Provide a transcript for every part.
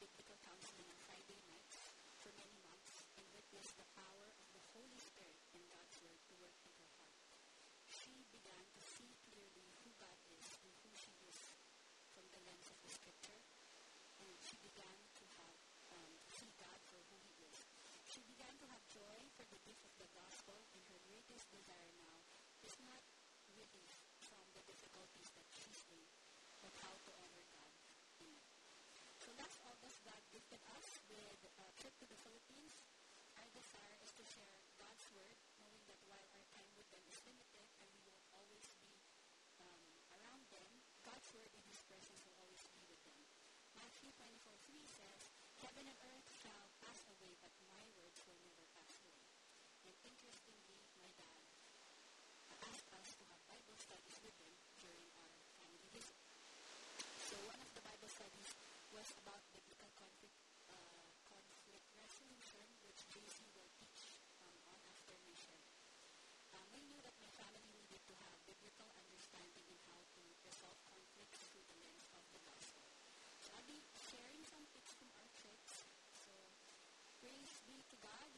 biblical counseling on Friday nights for many months and witnessed the power of the Holy Spirit in God's Word to work in her heart. She began to see clearly who God is and who she is from the lens of the Scripture, and she began to have um, see God for who He is. She began to have joy for the gift of the gospel, and her greatest desire now is not connected us with a trip to the Philippines. Our desire is to share God's Word, knowing that while our time with them is limited and we will always be um, around them, God's Word in His presence will always be with them. Matthew 24.3 says, Heaven and earth shall pass away, but my words will never pass away. And interestingly, my dad asked us to have Bible studies with them during our family visit. So one of the Bible studies was about biblical understanding in how to resolve conflicts through the lens of the gospel. So I'll be sharing some tips from our church. So praise be to God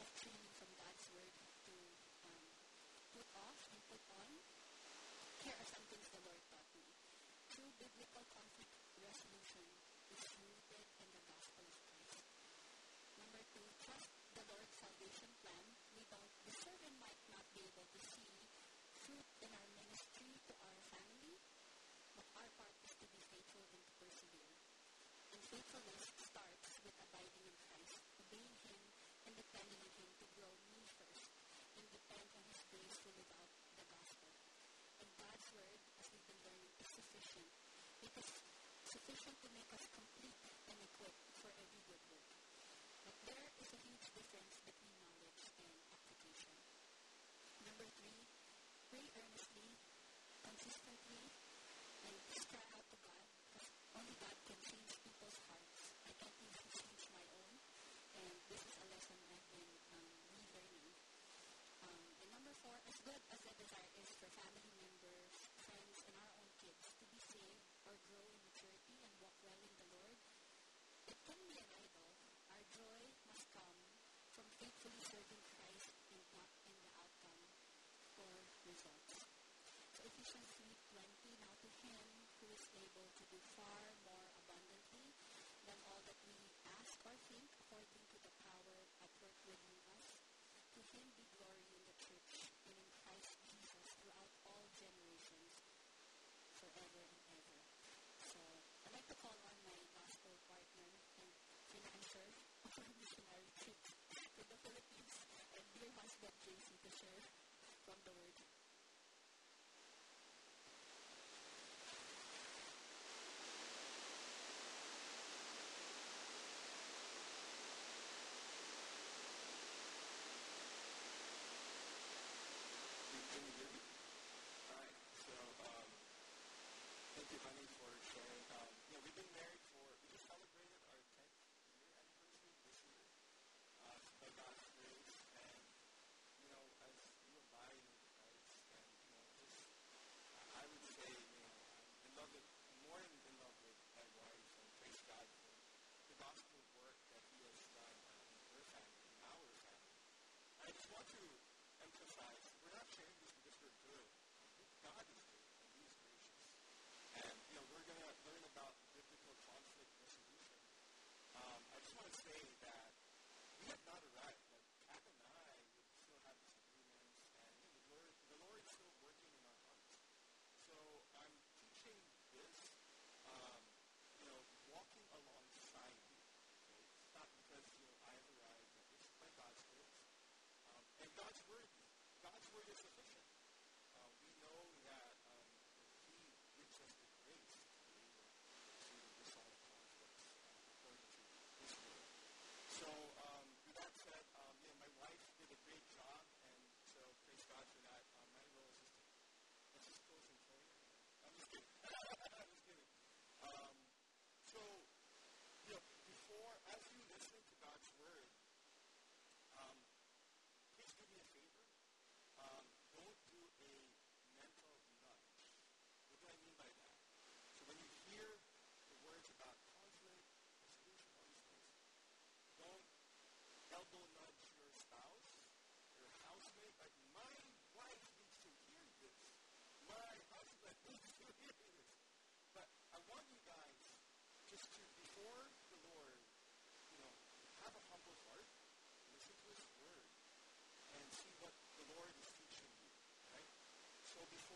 often from God's word to um, put off and put on. Here are some things the Lord taught me. True biblical conflict resolution is rooted in the gospel of Christ. Number two, trust the Lord's salvation plan. We don't, the servant might not be able to see fruit in our ministry to our family, but our part is to be faithful and to persevere. And faithfulness enemy came to grow me first and depend on his grace to live out the gospel. And God's word, as we've been learning, is sufficient because sufficient to make us complete and equipped for every good work. But there is a huge difference between knowledge and application. Number three, pray earnestly, consistently, and stir out therefore, as good. As the desire is for family members,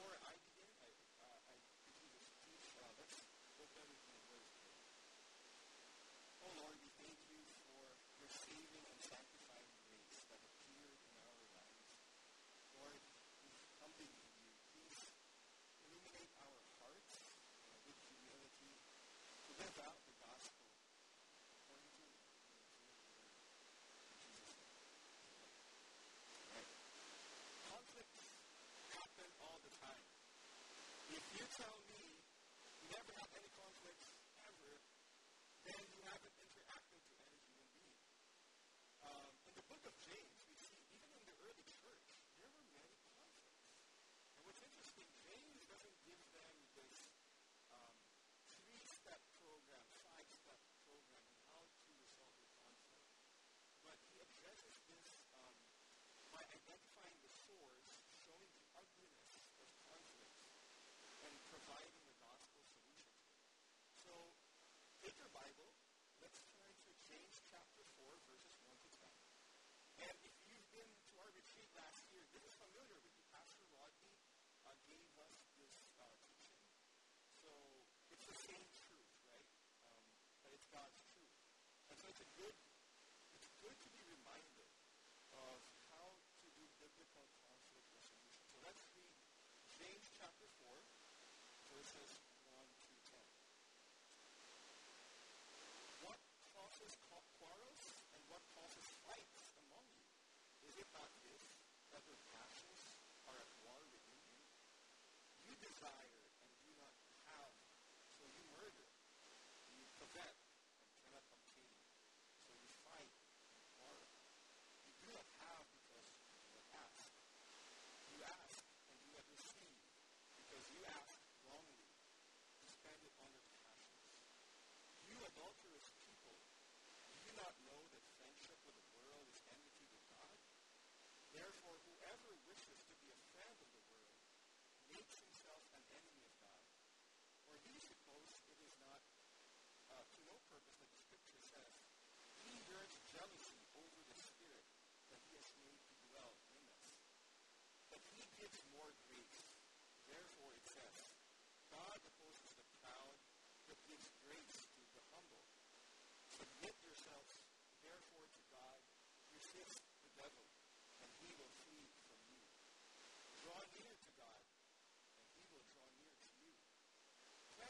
more I Genesis 1 through 10. What causes quarrels and what causes fights among you? Is it not this, that your passions are at war within you? You desire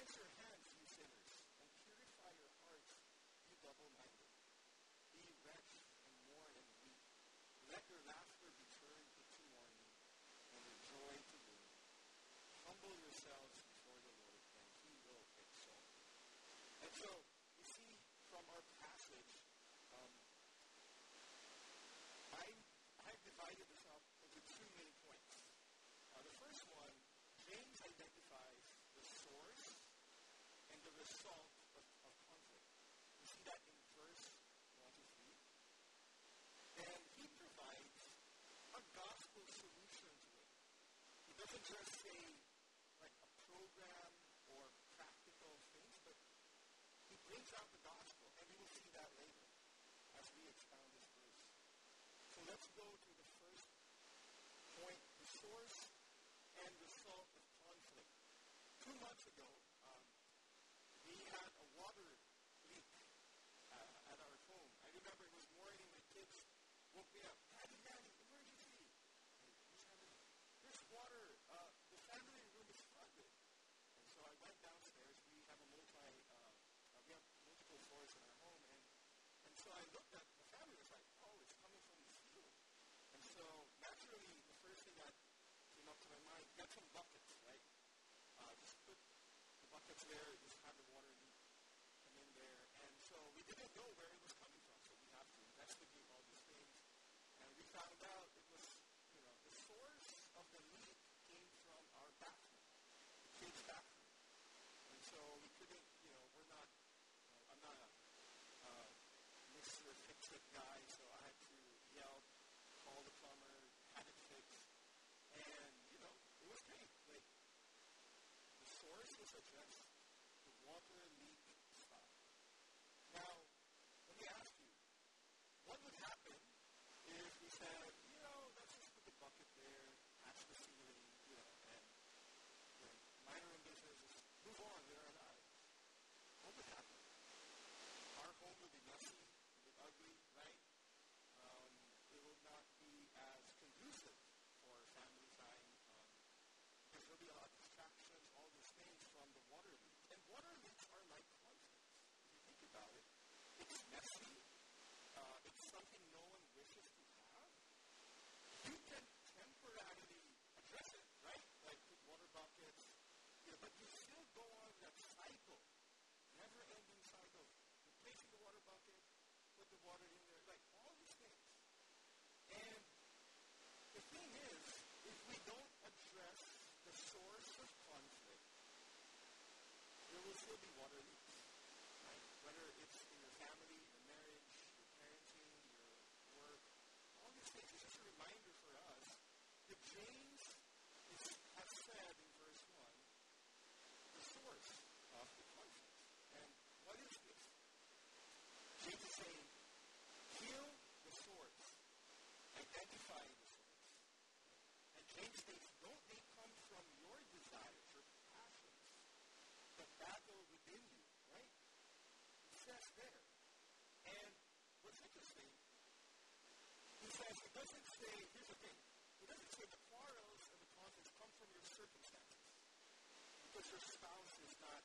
Cleanse your hands, you sinners, and purify your hearts, you double-minded. Be wretched and mourn and weep. Let your laughter be turned into mourning and your joy to gloom. Humble yourselves addressing like a program or practical things, but he brings out the gospel, and you'll see that later as we expound this verse. So let's go looked at the family was like, oh, it's coming from the field. And so naturally, the first thing that came up to my mind, get some buckets, right? Uh, just put the buckets there, guy, so I had to yell, call the plumber, have it fixed. And, you know, it was great. Like, the source was addressed. The water leak stopped. Now, let me ask you, what would happen if we said, always will be watering that's there. And what's interesting, he says it doesn't say, here's the thing, it doesn't say the quarrels and the conflicts come from your circumstances. Because your spouse is not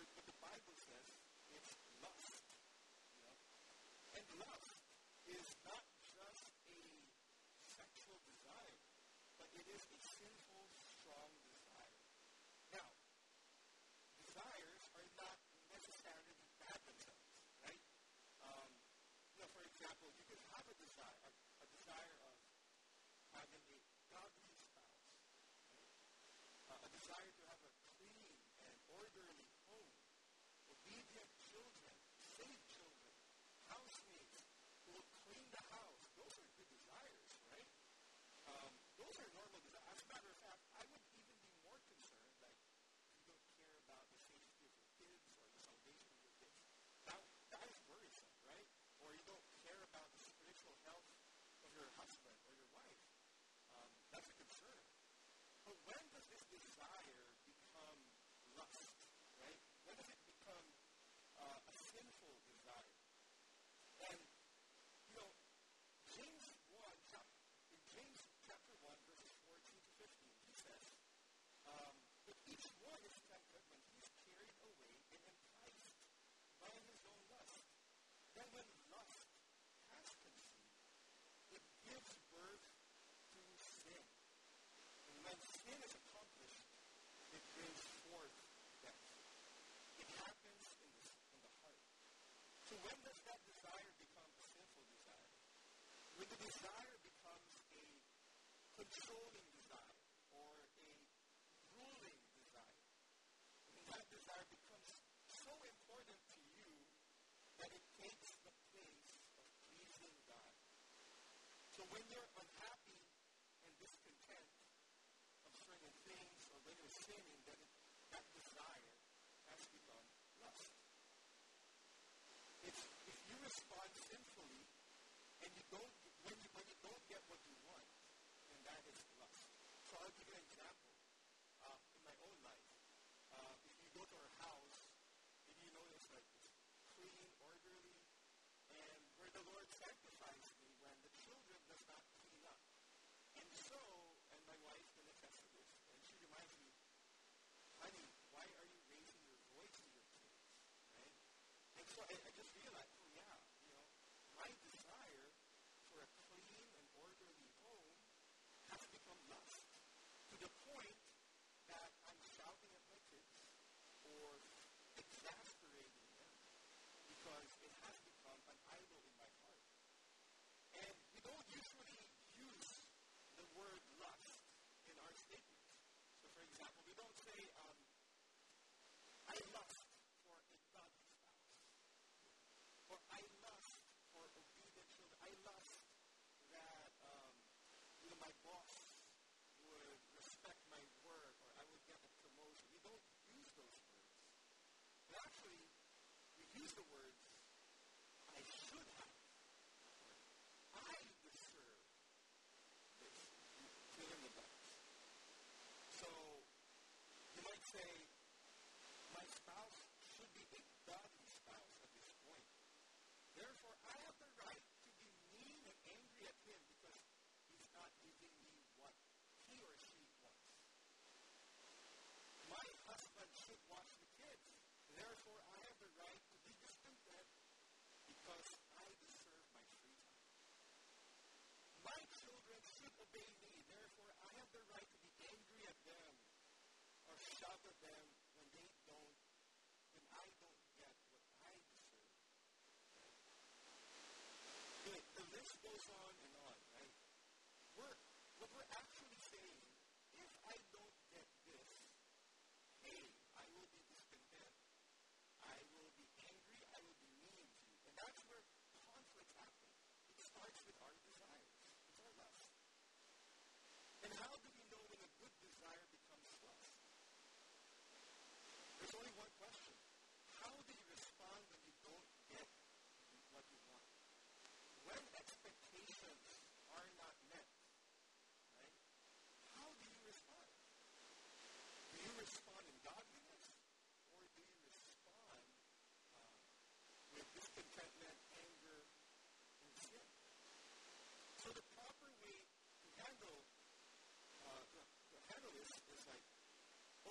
word that the Bible says it's lust. You know? And lust is not just a sexual desire, but it is a sinful, strong desire. Now, desires are not necessarily bad themselves, right? Um, you know, for example, you could have a desire, a, a desire of having a godly spouse, right? uh, a desire When does that desire become a sinful desire? When the desire becomes a controlling desire or a ruling desire, when that desire becomes so important to you that it takes the place of pleasing God. So when you're unhappy and discontent of certain things or when you're sinning, then it Donc, use the words, I should have. I deserve this. Fill in the blanks. So you might say, goes on and on, right? We're, what we're actually saying, if I don't get this, hey, I will be discontent. I will be angry. I will be mean to you. And that's where conflict happens. It starts with our desires. It's our lust. And how do we know when a good desire becomes lust? There's only one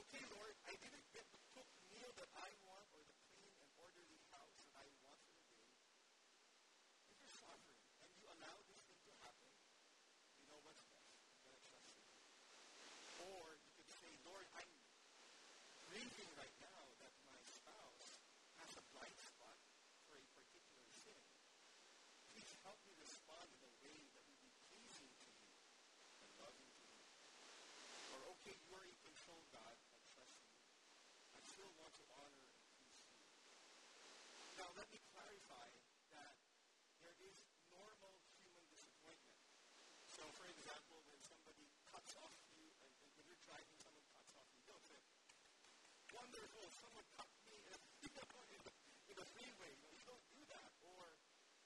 okay, Lord, I didn't get the cooked meal that I want or the clean and orderly house that I want for the day. If you're sovereign and you allow this thing to happen, you know what's best. I'm going to trust you. Or you could say, Lord, I'm grieving right now that my spouse has a blind spot for a particular sin. Please help me to want to honor and pursue. Now, let me clarify that there is normal human disappointment. So, for example, when somebody cuts off you, and, and when you're driving, someone cuts off you, don't say, wonderful, someone cut me you know, in, a in the freeway. You, you don't do that. Or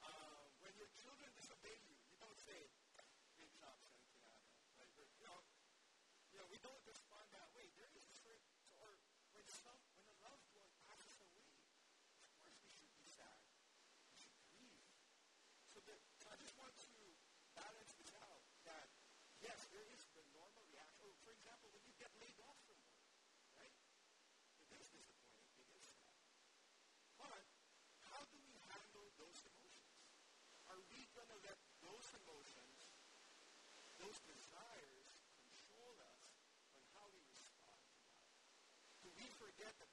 uh, when your children disobey you, you don't say, good job, son, you know, you know, we don't just those desires control us on how we respond to life. Do we forget that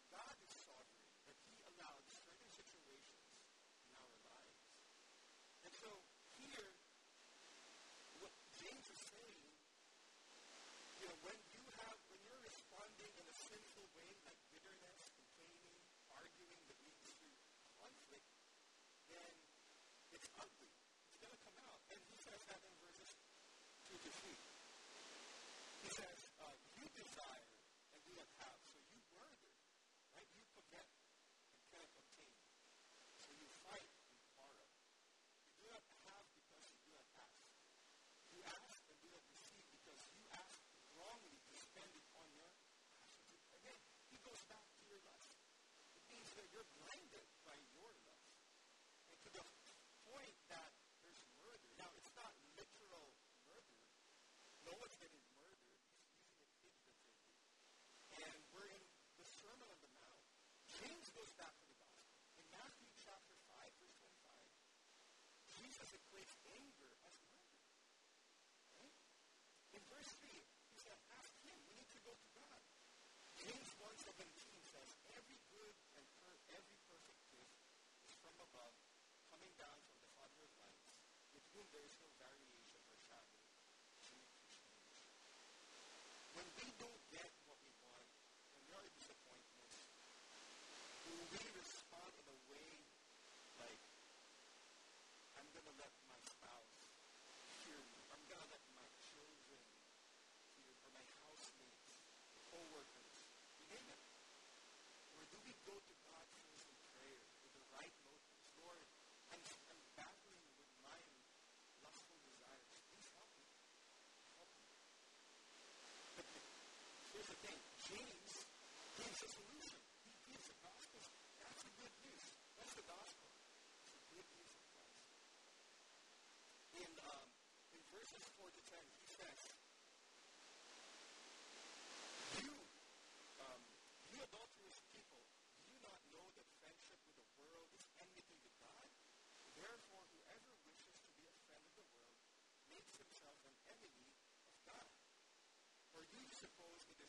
That's a solution. He gives the gospel. That's the good news. That's the gospel. It's the good news of Christ. In, um, in verses 4 to 10, he says, You, um, you adulterous people, do you not know that friendship with the world is enmity to God? Therefore, whoever wishes to be a friend of the world makes himself an enemy of God. Or do you suppose that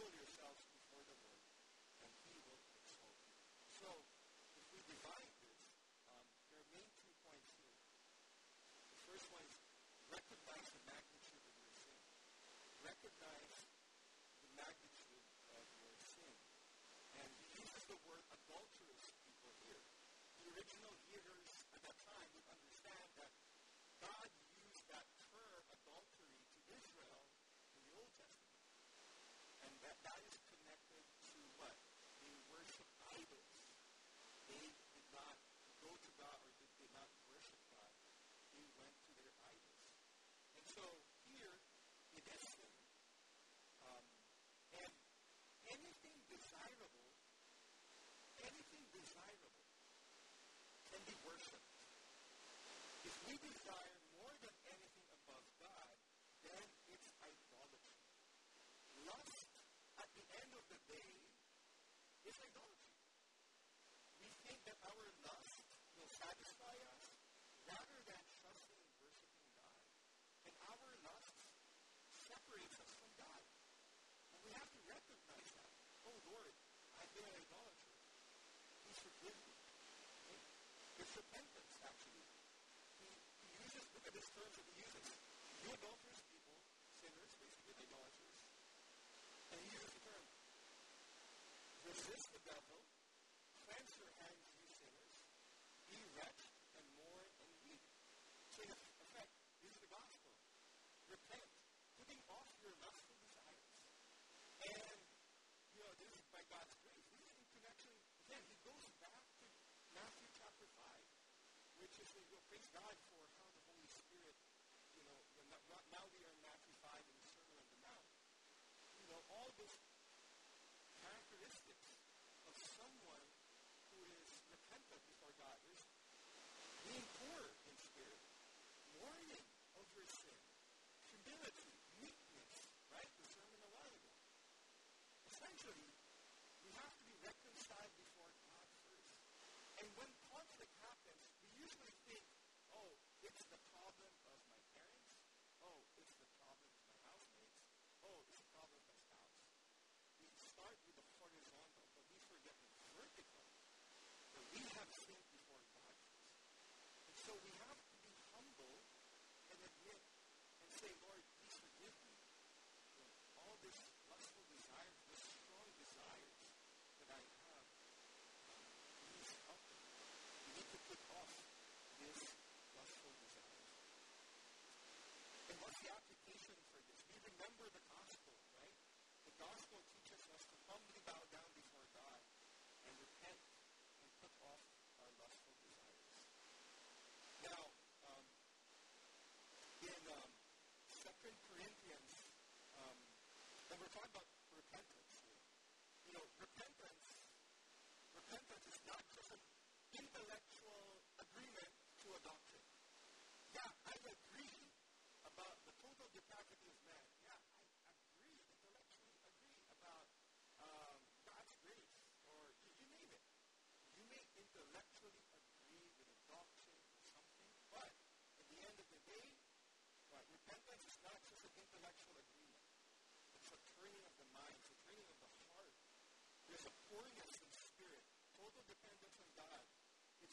humble yourselves before the Lord, and he will exalt you. So, if we divide this, um, there are main two points here. The first one is recognize the magnitude of your sin. Recognize the magnitude of your sin. And he uses the word adulterous people here. The original hearer be. If we desire more than anything above God, then it's idolatry. Lust, at the end of the day, is idolatry. repentance, actually. He, he uses, look at these terms that he uses. You adulterous people, sinners, basically idolaters. And he uses the term, resist the devil, know, praise God for how the Holy Spirit, you know, now we are time, but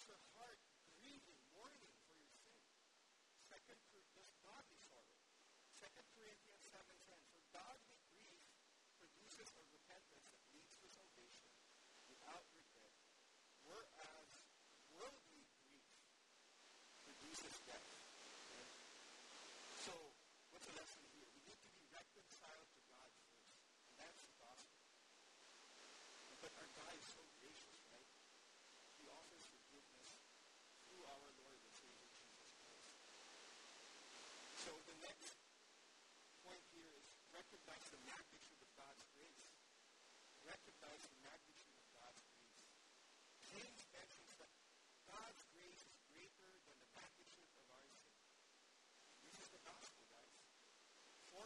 your heart grieving, mourning for your sin. Second, this godly sorrow. Second Corinthians 7.10, for godly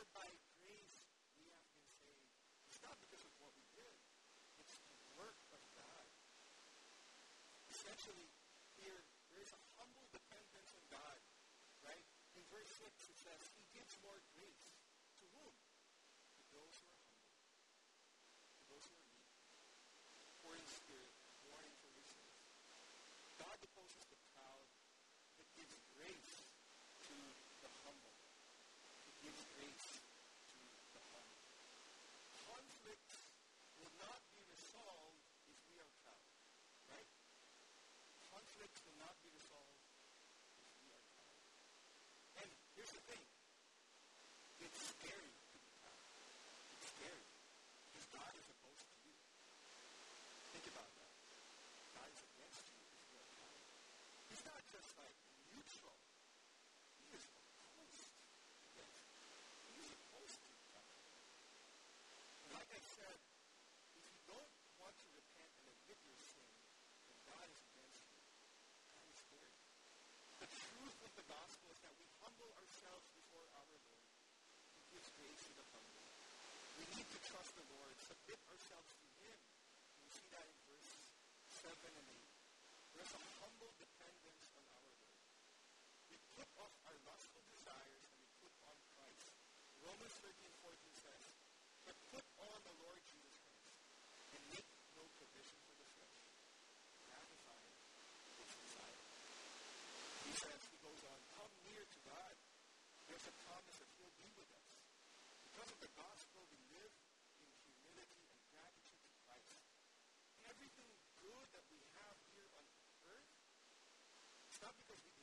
how by grace we have been saved. It's not because of what we did. It's the work of God. Essentially, fábricas de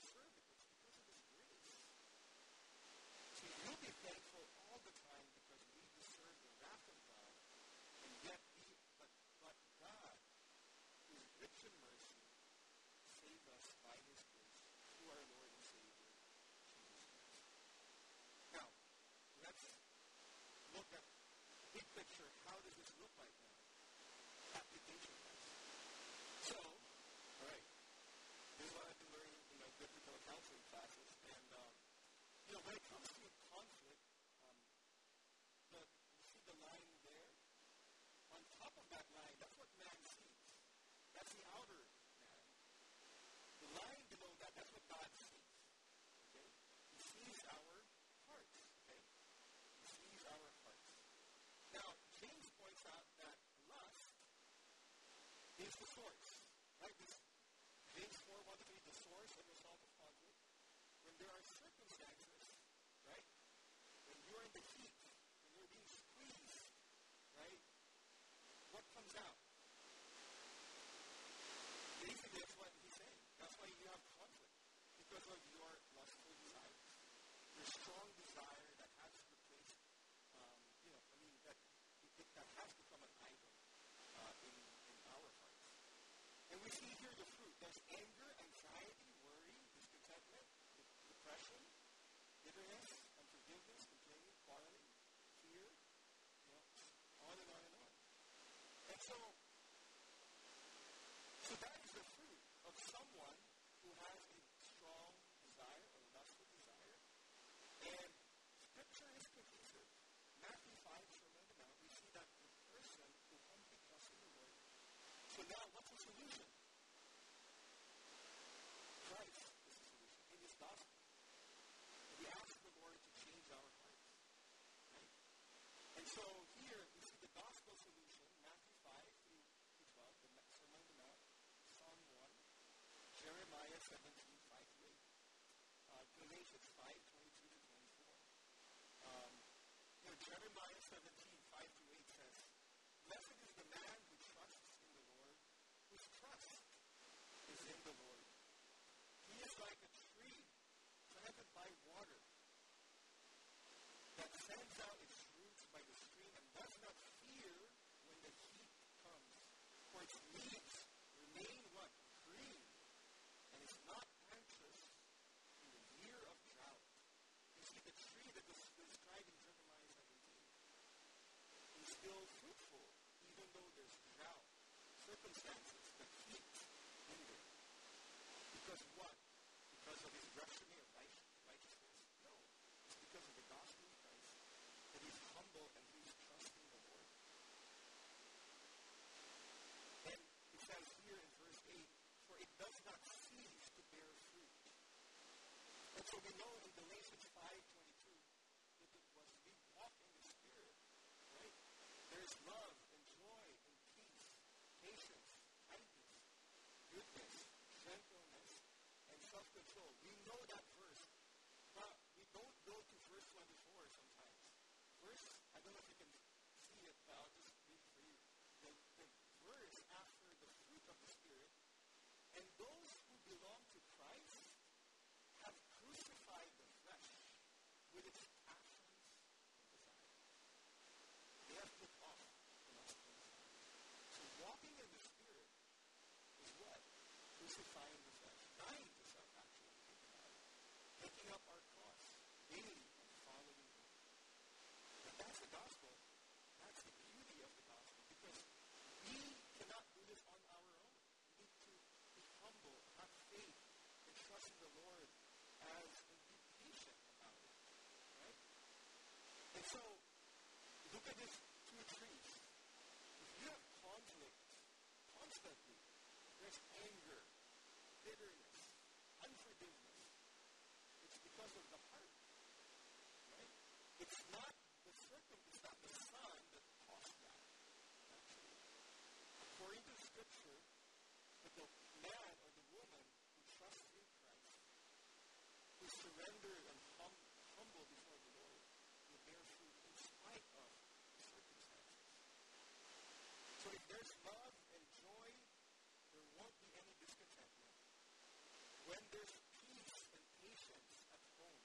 that line. That's what man sees. That's the outer man. The line below that, that's what God sees. Okay? He sees our hearts. Okay? He sees our hearts. Now, James points out that lust is the source. Right? This James 4 wants to be the source and result of conflict. When there are circumstances, right? When you are in the heat strong desire that has to replace, um, you know, I mean, that, it, that has become an idol uh, in, in our hearts. And we see here the fruit. There's anger, anxiety, worry, discontentment, depression, bitterness, unforgiveness, complaining, quarreling, fear, you know, on and on and on. And so 7 and 5 3. Uh, Galatians 5 22 to 24. Um, you know, Jeremiah 17 5 through 8 says, Blessed is the man who trusts in the Lord, whose trust is in the Lord. He is like a tree planted by water that sends out its roots by the stream and does not fear when the heat comes, for its leaves still fruitful, even though there's drought, circumstances, the heat in there. Because what? Because of his resume of life, righteousness? No. It's because of the gospel of Christ that he's humble and he's trusting the Lord. And it says here in verse 8, for it does not cease to bear fruit. And so we know in Galatians There's love and joy and peace, patience, kindness, goodness, gentleness, and self-control. We know that verse, but we don't go to verse 24 sometimes. Verse, I don't know if you can see it, but I'll just read it for you. The, the verse after the fruit of the Spirit, and those who belong to Christ have crucified the flesh with its passions and desires. They have put off the lust of desires. So walking in the Spirit is what? Crucifying the flesh. Dying to self, actually, think about it. Taking up our cross following Him. But that's the gospel. That's the beauty of the gospel because we cannot do this on our own. We need to be humble, have faith, and trust in the Lord as and be patient about it. Right? And so, look at these two trees. If you have conflict constantly, there's anger, bitterness, unforgiveness. It's because of the heart. Right? It's not the circum it's not the sun that caused that. Actually. According to scripture, but the man or the woman who trusts in Christ, who surrender and hum- humble before the Lord, will bear fruit in spite of circumstances. So if there's love and joy, there won't be any discontentment. When there's peace and patience at home,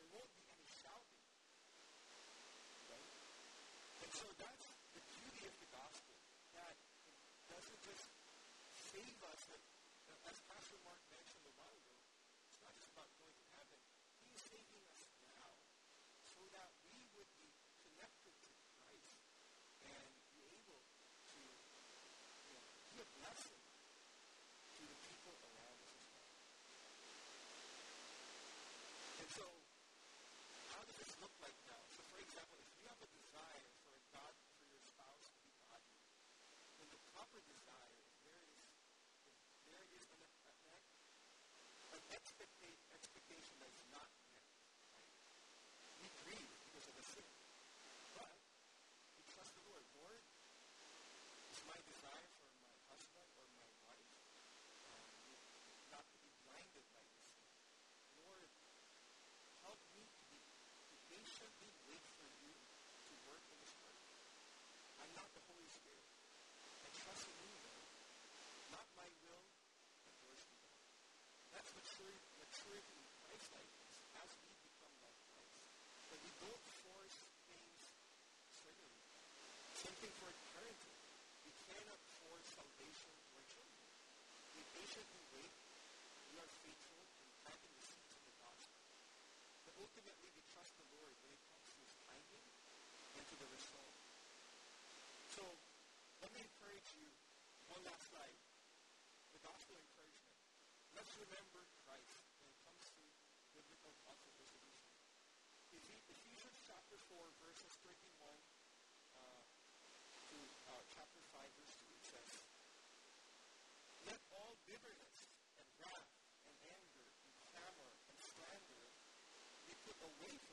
there won't be any shouting. Right? And so that's the beauty of the gospel, that it doesn't just save us, that, that as Pastor Mark mentioned a while ago, it's not just about going to heaven. He is saving us now so that we would be connected to Christ and be able to you know, be a blessing to the people around us as well. And so, how does this look like now? So, for example, if you have a desire for a God, for your spouse to be godly, then the proper desire, if there is, if there is an, an, an expecta- expectation that is not met, right? We grieve because of the sin. But we trust the Lord. Lord, is my desire for my husband or my wife um, not to be blinded by this sin. Lord, help me to be to patiently wait for you to work in this heart. I'm not the Holy Spirit. I trust in you, Lord. Not my will, but yours be done. That's maturity, in Christ as we become like Christ. We don't force things. Same thing for parenting. We cannot force salvation to our children. We patiently wait. We are faithful in planting the seeds of the gospel. But ultimately, we trust the Lord when it comes to His timing and to the result. So, let me encourage you, one last slide, the gospel encouragement. Let's remember Christ when it comes to biblical conflict resolution. Ephesians chapter 4, verses 31 uh, to uh, chapter 5, verse 2, it says, Let all bitterness and wrath and anger and clamor and slander be put away